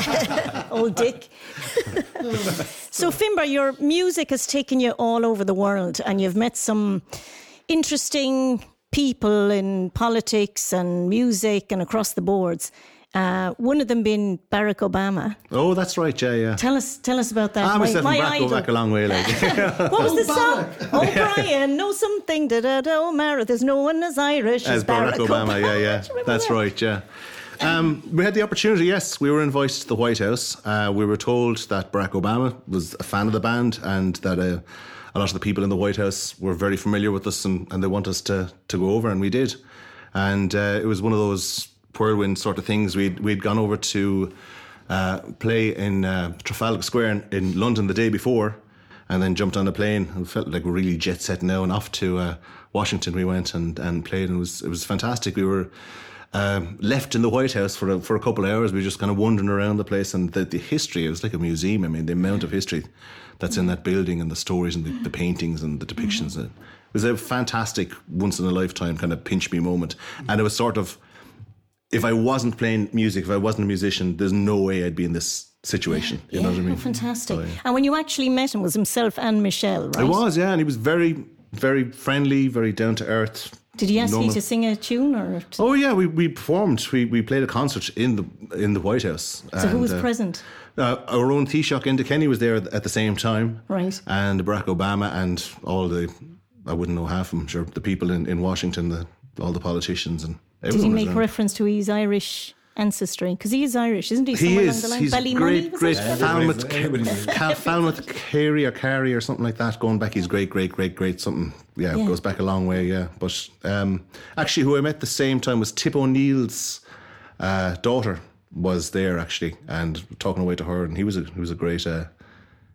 Old Dick. so, Finbar, your music has taken you all over the world and you've met some interesting people in politics and music and across the boards. Uh, one of them being Barack Obama. Oh, that's right. Yeah, yeah. Tell us, tell us about that. I my, myself my and Barack go back a long way. Like, What was the song? Oh, Brian, know something. Da da da. Oh, Mara, there's no one as Irish as Barack Obama. Yeah, yeah. Do you remember That's that? right. Yeah. Um, we had the opportunity. Yes, we were invited to the White House. Uh, we were told that Barack Obama was a fan of the band and that uh, a lot of the people in the White House were very familiar with us and, and they want us to to go over, and we did. And uh, it was one of those whirlwind sort of things. We'd we'd gone over to uh, play in uh, Trafalgar Square in, in London the day before, and then jumped on a plane and felt like we're really jet set now. And off to uh, Washington we went and, and played, and it was it was fantastic. We were um, left in the White House for a, for a couple of hours. We were just kind of wandering around the place, and the, the history it was like a museum. I mean, the amount of history that's in that building, and the stories, and the, the paintings, and the depictions. It was a fantastic, once in a lifetime kind of pinch me moment, and it was sort of if I wasn't playing music, if I wasn't a musician, there's no way I'd be in this situation. You know what I mean? Oh, fantastic. So, yeah. And when you actually met him, was himself and Michelle, right? I was, yeah, and he was very, very friendly, very down to earth. Did he ask you to sing a tune, or so Oh yeah, we, we performed. We we played a concert in the in the White House. So who was present? Uh, our own Taoiseach Enda Kenny was there at the same time, Right. And Barack Obama and all the I wouldn't know half of them. Sure, the people in, in Washington, the all the politicians and Did he make around. reference to his Irish ancestry? Because he is Irish, isn't he? He Somewhere is. along the line. He's Ballymoney, great, great it? Falmouth, Everybody's- Ca- Falmouth Carey or Carey or something like that. Going back, he's great, great, great, great. Something, yeah, Yeah. goes back a long way. Yeah, but um, actually, who I met the same time was Tip O'Neill's uh, daughter was there actually, and talking away to her, and he was a he was a great uh,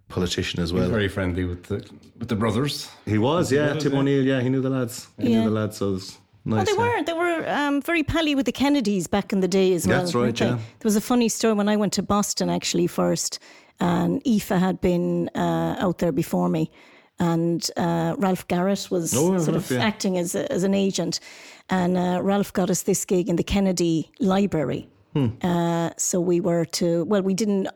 politician as well. Very friendly with the with the brothers. He was, yeah, brothers, Tip yeah. O'Neill. Yeah, he knew the lads. He Yeah. knew the lads. So it was nice. Oh, they yeah. were. They were um, very pally with the Kennedys back in the day as well. That's right, weren't they? yeah. There was a funny story when I went to Boston actually first, and Aoife had been uh, out there before me, and uh, Ralph Garrett was Oh, sort Ralph, of yeah. acting as a, as an agent, and uh, Ralph got us this gig in the Kennedy Library. Hmm. Uh, so we were to well, we didn't.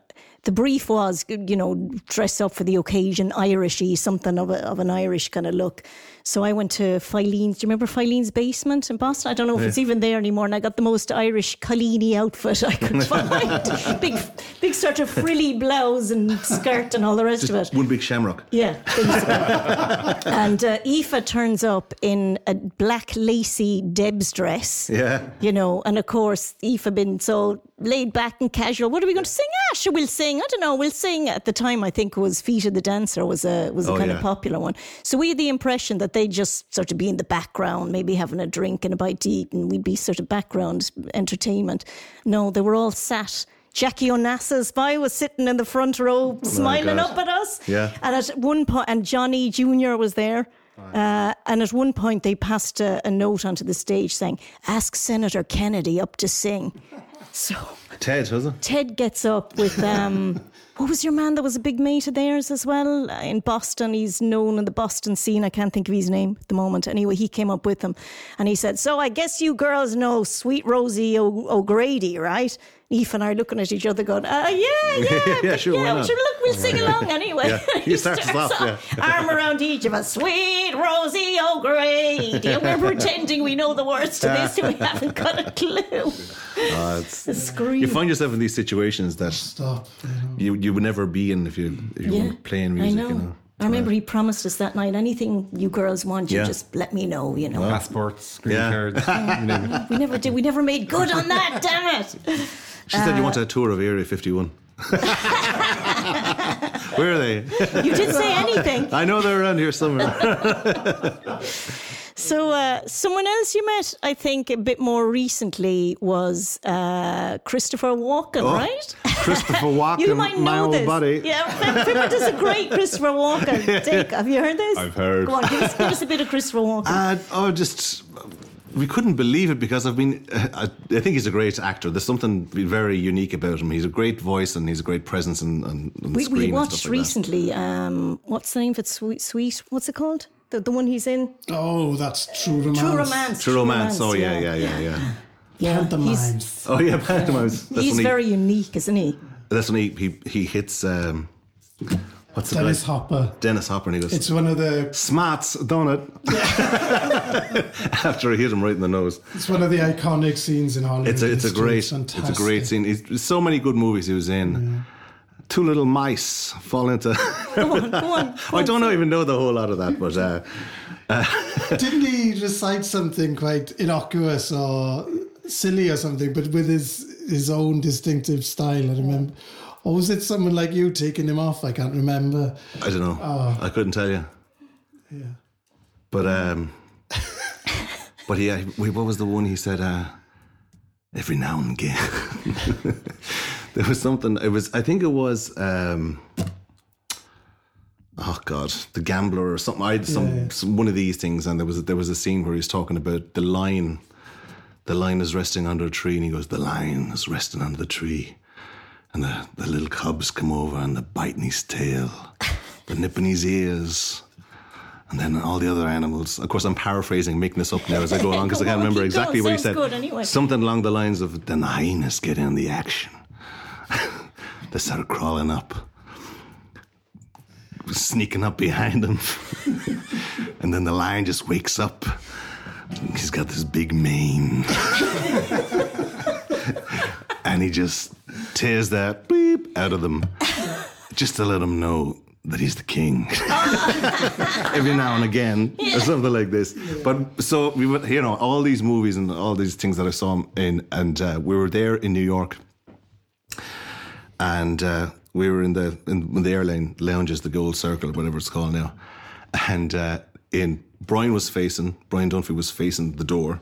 The brief was, you know, dress up for the occasion, Irishy, something of a, of an Irish kind of look. So I went to Filene's. Do you remember Filene's basement in Boston? I don't know if it's even there anymore. And I got the most Irish colleen outfit I could find. big, big sort of frilly blouse and skirt and all the rest of it. One big shamrock. Yeah. and uh, Aoife turns up in a black lacy Deb's dress. Yeah. You know, and of course, Aoife been so laid back and casual. What are we going to sing? Sure, we'll sing. I don't know. We'll sing. At the time, I think it was Feet of the Dancer was a was a Oh, kind of popular one. So we had the impression that they'd just sort of be in the background, maybe having a drink and a bite to eat, and we'd be sort of background entertainment. No, they were all sat. Jackie Onassis by was sitting in the front row, oh smiling God. up at us. Yeah. And at one point, and Johnny Jr. was there. Uh, and at one point, they passed a, a note onto the stage saying, Ask Senator Kennedy up to sing. So Ted, was it? Ted gets up with, um, what was your man that was a big mate of theirs as well uh, in Boston? He's known in the Boston scene. I can't think of his name at the moment. Anyway, he came up with them and he said, So I guess you girls know Sweet Rosie o- O'Grady, right? Eve and I are looking at each other going, uh, yeah, yeah. Yeah, sure, why Yeah, not? sure, look, we'll sing along anyway. Yeah, you start us off, yeah. Arm around each of us. Sweet Rosie O'Grady. And we're pretending we know the words to this and we haven't got a clue. Uh, it's, The scream. you find yourself in these situations that Stop. you you you would never be in if you if you Yeah, weren't playing music. I know. You know. I remember he promised us that night, anything you girls want, you Yeah. just let me know, you know. Passports, green Yeah. cards. you we never did. We never made good on that, damn it. She said Uh, you want a tour of Area 51. Where are they? You didn't say anything. I know they're around here somewhere. So, uh, someone else you met, I think, a bit more recently was uh, Christopher Walken, Oh, right? Christopher Walken, You might know my old this. buddy. Yeah, Pippa does a great Christopher Walken. Take, have you heard this? I've heard. Go on, give us, give us a bit of Christopher Walken. Uh, oh, just we couldn't believe it because I've been. Uh, I, I think he's a great actor. There's something very unique about him. He's a great voice and he's a great presence on, on, on the we, screen. we and watched stuff like that. recently. Um, what's the name of it? Sweet, sweet. What's it called? The, the one he's in. Oh, that's true romance. True Romance. True Romance. Oh yeah, yeah, yeah, yeah. Yeah, he's, Pantomimes. Oh yeah, pantomimes. That's he's he- very unique, isn't he? That's when he he, he hits um, what's the Dennis guy? Hopper. Dennis Hopper, and he goes, It's one of the "Smarts, don't it?" After he hit him right in the nose. it's one of the iconic scenes in Hollywood. It's a it's a great It's it's, a great scene. He's, so many good movies he was in. Two little mice fall into. Go on, go on. I don't know, even know the whole lot of that, but uh, Didn't he recite something quite innocuous or silly or something, but with his his own distinctive style? I remember. Or was it someone like you taking him off? I can't remember. I don't know. Oh. I couldn't tell you. Yeah. But um, but yeah, wait, what was the one he said? Uh, every now and again, there was something. It was. I think it was. Um, oh God, the gambler or something. I had some, Yeah, yeah. some one of these things, and there was there was a scene where he was talking about the lion. The lion is resting under a tree, and he goes, "The lion is resting under the tree." And the, the little cubs come over and they're biting his tail, they're nipping his ears, and then all the other animals. Of course, I'm paraphrasing, making this up now as I go along because I can't remember exactly what he said. anyway. Something along the lines of the hyenas get in the action. they start crawling up, sneaking up behind him, and then the lion just wakes up. He's got this big mane. and he just tears that beep out of them. Just to let them know that he's the king. Every now and again or something like this. But so we went you know all these movies and all these things that i saw him in and uh, we were there in new york. And uh, we were in the in the airline lounges the gold circle whatever it's called now. And uh, in brian was facing brian dunphy was facing the door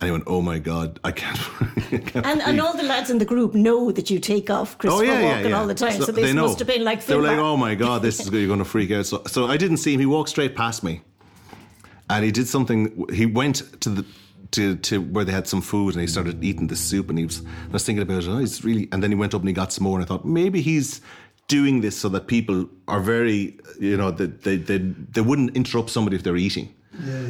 and he went oh my god i can't, I can't And, and all the lads in the group know that you take off Christopher oh, Walken all the time. So, they this know. must have been like they were like, "Oh my god, this is you're going to freak out." So, so I didn't see him. He walked straight past me, and he did something. He went to the to to where they had some food, and he started eating the soup. And he was, I was thinking about it. Oh, he's really. And then he went up and he got some more. And I thought maybe he's doing this so that people are very, you know, that they, they they wouldn't interrupt somebody if they're eating.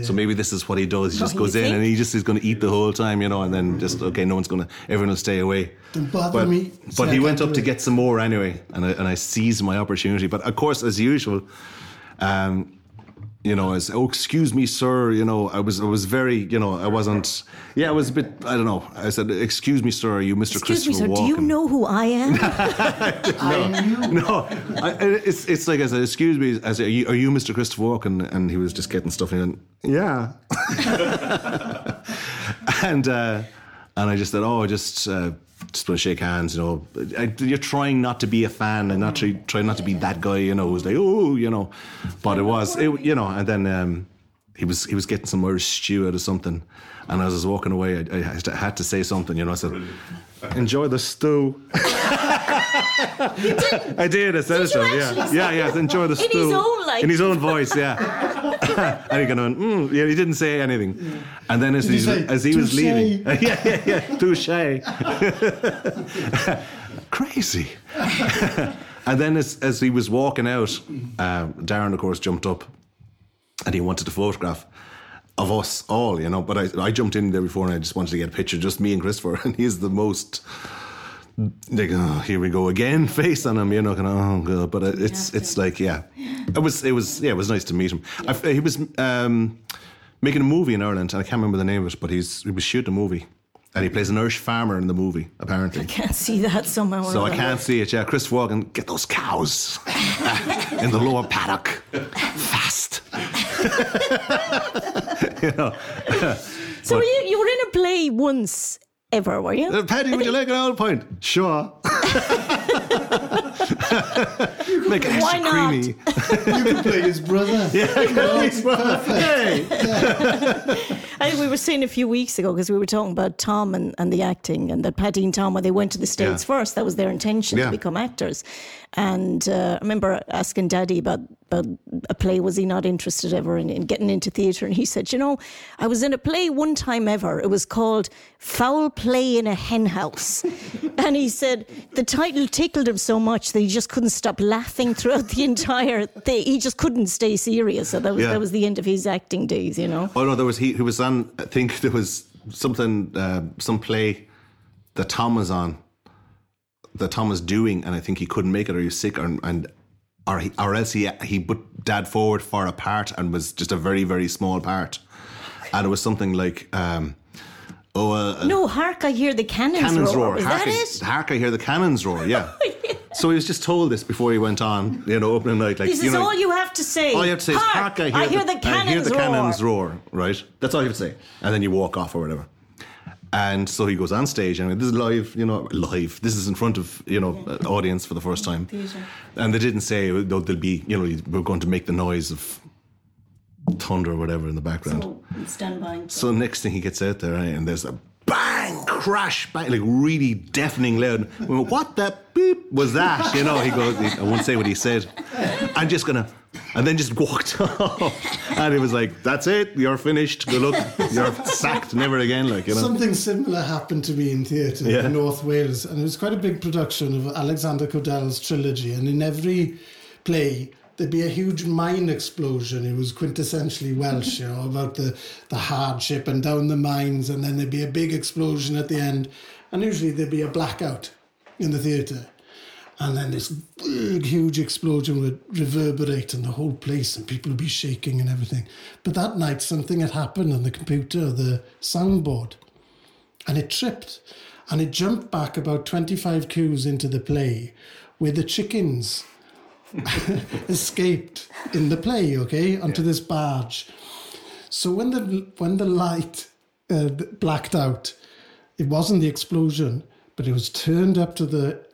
So maybe this is what he does. He just goes in and he just is going to eat the whole time, you know, and then just okay, no one's going to, everyone will stay away. Don't bother but, me. But he went up to get some more anyway, and I, and I seized my opportunity. But of course, as usual, um, you know, as oh, excuse me, sir. You know, I was I was very, you know, I wasn't. Yeah, I was a bit. I don't know. I said, excuse me, sir. Are you Mr. Excuse me, Christopher sir, Walken? do you know who I am? No, I, it's it's like I said, excuse me, I said, are you, are you Mr. Christopher Walken? And he was just getting stuff and he went, yeah. and uh, and I just said, oh, I just uh, just want to shake hands, you know. I, you're trying not to be a fan and not try, trying not to be that guy, you know, who's like, oh, you know. But it was, it, you know, and then um, he was he was getting some Irish stew out of something. And as I was walking away, I, I had to- say something, you know. I said, enjoy the stew. I did. I said Did it to. Yeah, yeah, yeah. Enjoy the In his stew own, like- in his own voice. Yeah, and of went, mm. yeah. He didn't say anything, and then as he say, as he was leaving, yeah, yeah, yeah, touche, crazy. and then as as he was walking out, uh, Darren, of course, jumped up, and he wanted a photograph. Of us all, you know, but I, I jumped in there before and I just wanted to get a picture, just me and Christopher, and he's the most like oh, here we go again. Face on him you know kind of oh god. But it's it's like yeah. It was it was yeah it was nice to meet him. I, he was um, making a movie in Ireland and I can't remember the name of it but he's he was shooting a movie and he plays an Irish farmer in the movie apparently. I Can't see that somehow. so I can't see it yeah. Chris Walken get those cows in the lower paddock fast. You know? So were you, you were in a play once ever, were you? Uh, Paddy, would you like an old point? Sure. Make it Why extra not? creamy. You could play his brother. Hey. I think we were saying a few weeks ago because we were talking about Tom and, and the acting, and that Paddy and Tom, when they went to the States Yeah. first, that was their intention Yeah. to become actors. And uh, I remember asking Daddy about, about a play, was he not interested ever in, in getting into theatre? And he said, You know, I was in a play one time ever. It was called Foul Play in a Hen House. and he said the title tickled him so much that he just couldn't stop laughing throughout the entire thing. He just couldn't stay serious. So that was, Yeah. that was the end of his acting days, you know? Oh no, there was he who was on. I think there was something, uh, some play that Tom was on. that Tom was doing, and I think he couldn't make it, or he was sick, or, and or he, or else he he put Dad forward for a part and was just a very very small part, and it was something like. Um, Oh, uh, No, hark! I hear the cannons, cannons roar. Is hark, that I, it? hark, I hear the cannons roar. Yeah. So he was just told this before he went on, you know, opening night. Like, This you is know, all you have to say. all you have to say is hark, I hear, the, cannons, I hear the roar. cannons roar. Right. That's all you have to say, and then you walk off or whatever. And so he goes on stage, and this is live, you know, live. This is in front of you know an audience for the first time, and they didn't say oh, there'll be, you know, we're going to make the noise of thunder or whatever in the background. So, stand by. So next thing he gets out there, right, and there's a bang, crash, bang, like really deafening loud. We went, what the beep was that? You know, he goes, I won't say what he said. I'm just gonna, and then just walked off. And it was like, that's it, you're finished. Good luck, you're sacked, never again. Like you know, Something similar happened to me in theatre Yeah. in North Wales, and it was quite a big production of Alexander Cordell's trilogy. And in every play, there'd be a huge mine explosion. It was quintessentially Welsh, you know, about the, the hardship and down the mines, and then there'd be a big explosion at the end. And usually there'd be a blackout in the theatre. And then this big, huge explosion would reverberate in the whole place, and people would be shaking and everything. But that night, something had happened on the computer, the soundboard, and it tripped. And it jumped back about 25 cues into the play where the chickens escaped in the play, okay, onto this barge. So when the when the light uh, blacked out, it wasn't the explosion, but it was turned up to the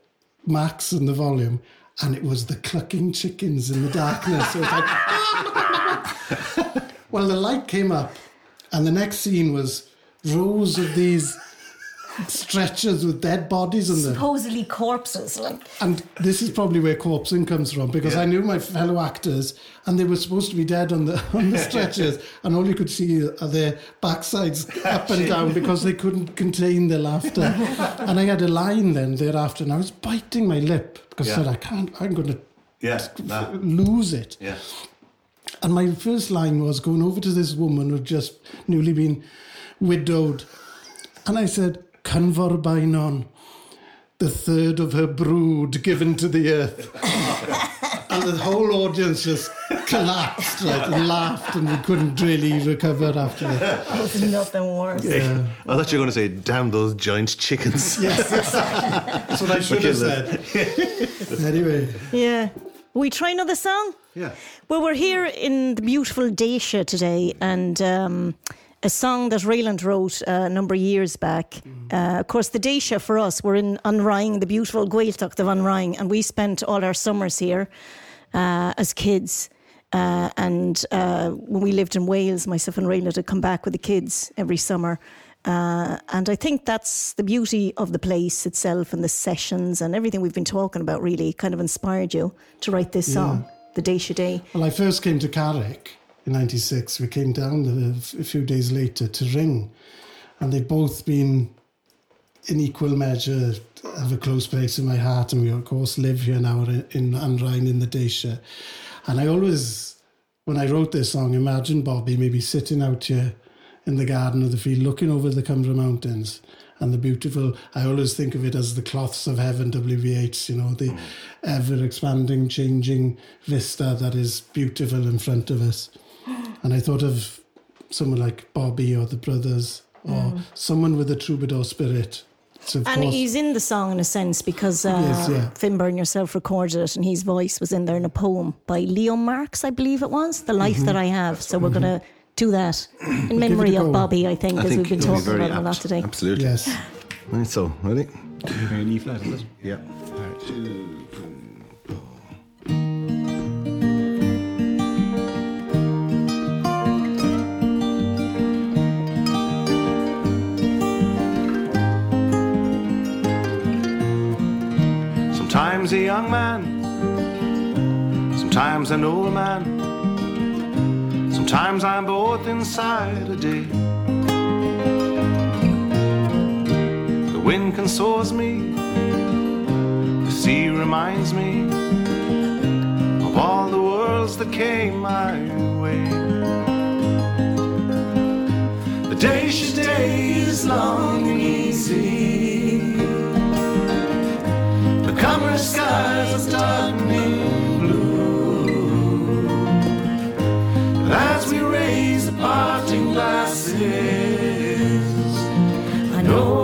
max and the volume, and it was the clucking chickens in the darkness. Was like, well, the light came up, and the next scene was rows of these stretchers with dead bodies in them. Supposedly corpses, like And this is probably where corpsing comes from because I knew my fellow actors and they were supposed to be dead on the on the stretchers and all you could see are their backsides up and down because they couldn't contain their laughter. and I had a line then thereafter and I was biting my lip because I said I can't I'm gonna yeah, nah, lose it. yeah. And my first line was going over to this woman who'd just newly been widowed. And I said, Cynfor by none, the third of her brood given to the earth. and the whole audience just collapsed right, and laughed, and we couldn't really recover after it. there's nothing worse. Yeah. I thought you were going to say, "Damn those giant chickens." Yes. That's what I should have said. anyway, Yeah. We try another song? Yeah. Well, we're here in the beautiful Déise today, and um, a song that Rayland wrote uh, a number of years back. Uh, of course, the Déise for us, we're in An Rinn, the beautiful Gaeltacht of An Rinn, and we spent all our summers here uh, as kids. Uh, and uh, when we lived in Wales, myself and Rayland would come back with the kids every summer. Uh, and I think that's the beauty of the place itself and the sessions and everything we've been talking about really kind of inspired you to write this song, The Déise Day. Well, I first came to Carrick in '96. We came down a, a few days later to Ring, and they'd both been in equal measure have a close place in my heart. And we, of course, live here now in, in An Rinn in the Déise. And I always, when I wrote this song, imagine Bobby maybe sitting out here in the garden of the field, looking over the Comeragh Mountains. And the beautiful, I always think of it as the cloths of heaven, WVH, you know, the mm. ever expanding, changing vista that is beautiful in front of us. And I thought of someone like Bobby or the brothers or someone with a troubadour spirit. So And course, he's in the song in a sense because uh, Yes, yeah. Finbar yourself recorded it and his voice was in there in a poem by Leo Marks, I believe it was, The Life That I Have. So we're going to do that in memory Mm-hmm. a of. Bobby, I think, I as think we've been it'll be talking very about him a lot apt. today. Absolutely. yes. Right, so, ready? An E flat, is it? Yeah. Sometimes a young man, sometimes an old man, sometimes I'm both inside a day. The wind consoles me, the sea reminds me of all the worlds that came my way. The day day is long and easy. Cover skies darkening blue. But as we raise the parting glasses, I know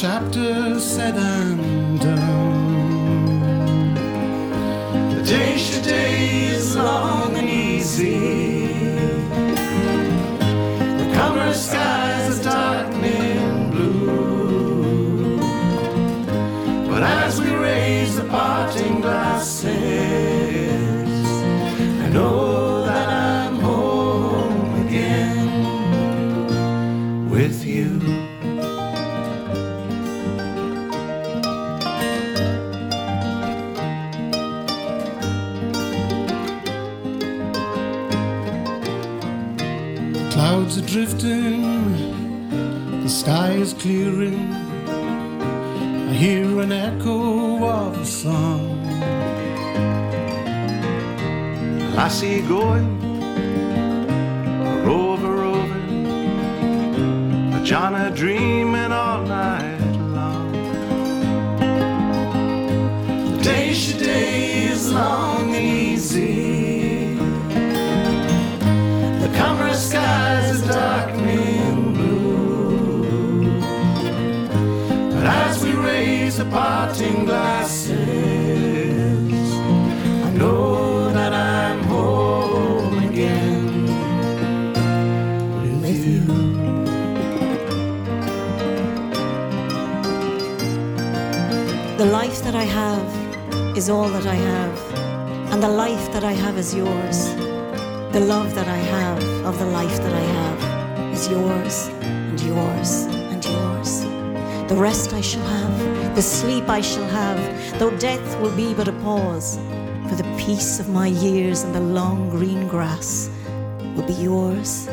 chapter said and done. The day today is long and easy. Drifting, the sky is clearing. I hear an echo of a song. Lassie going, rover roving, a John a dreaming all night long. The day she day is long and easy. Darkening blue. But as we raise the parting glasses, I know that I'm home again with you. The life that I have is all that I have, and the life that I have is yours. The love that I have of the life that I have is yours, and yours, and yours. The rest I shall have, the sleep I shall have, though death will be but a pause, for the peace of my years and the long green grass will be yours,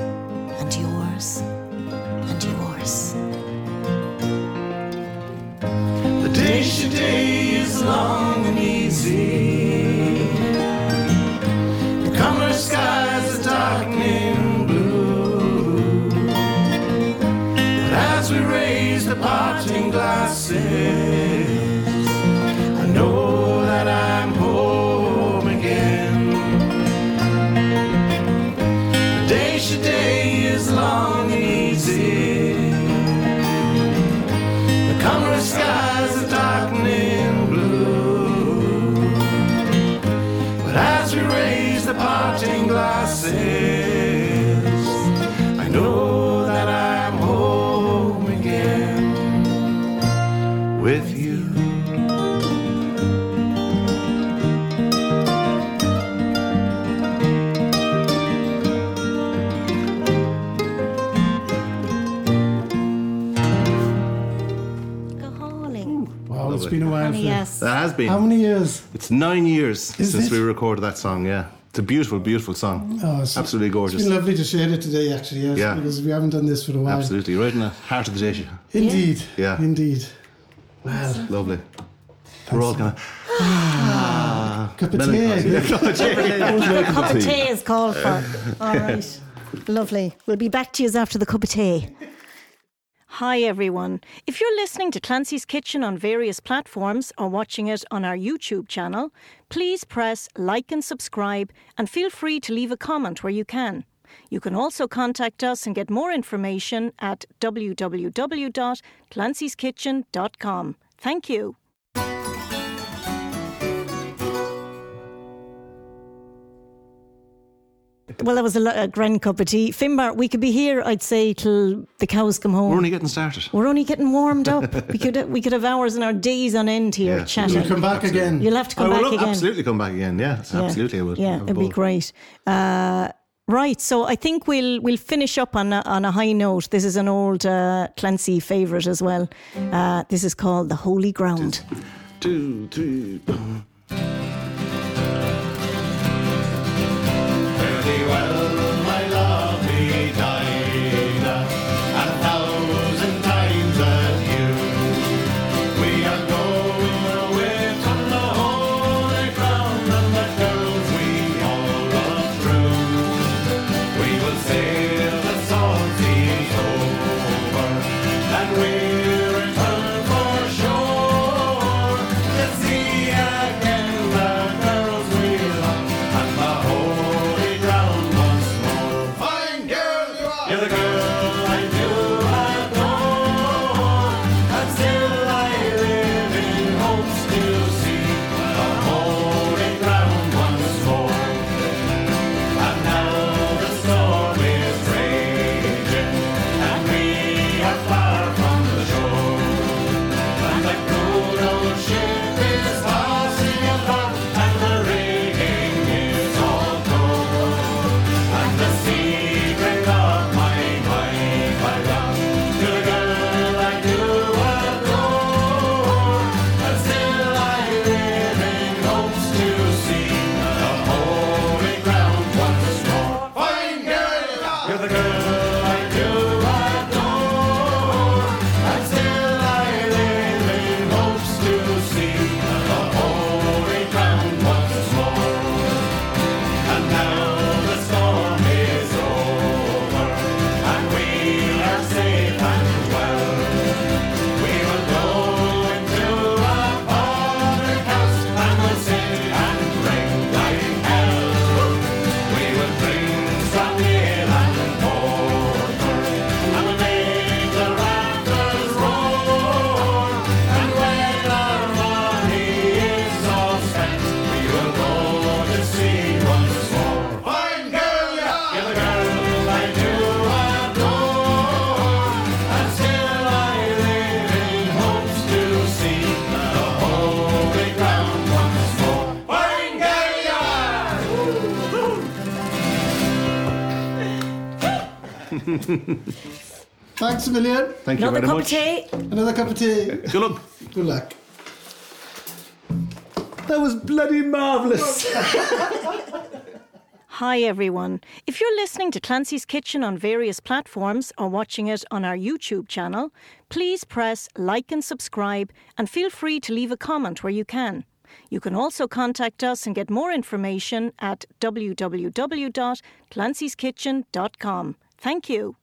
parting glasses, I know Calling. Wow, it's been a while. Honey, for- yes. That has been. How many years? It's nine years Is since it? we recorded that song. Yeah, it's a beautiful, beautiful song. Oh, it's- Absolutely It's gorgeous. been lovely to share it today, actually, yes, Yeah. because we haven't done this for a while. Absolutely, right in the heart of the day. Indeed. Yeah. Indeed. Well, Lovely. We're all kind ah. of cup of tea. I think. cup of tea is called for. All right. Lovely. We'll be back to you after the cup of tea. Hi, everyone. If you're listening to Clancy's Kitchen on various platforms or watching it on our YouTube channel, please press like and subscribe and feel free to leave a comment where you can. You can also contact us and get more information at www.clancyskitchen.com. Thank you. well, that was a, a grand cup of tea. Finbar, we could be here, I'd say, till the cows come home. We're only getting started. We're only getting warmed up. we could we could have hours and our days on end here yeah, chatting. You'll come back absolutely. again. You'll have to come I back again. Absolutely, come back again. Yeah, yeah. absolutely, I will. Yeah, it'd be great. Uh, Right, so I think we'll we'll finish up on a, on a high note. This is an old uh, Clancy favourite as well. Uh, this is called the Holy Ground. Two, three. now. Thanks a million. Thank you Another very cup much. of tea. Another cup of tea. Good luck. Good luck. That was bloody marvellous. Hi, everyone. If you're listening to Clancy's Kitchen on various platforms or watching it on our YouTube channel, please press like and subscribe and feel free to leave a comment where you can. You can also contact us and get more information at www.clancyskitchen.com. Thank you.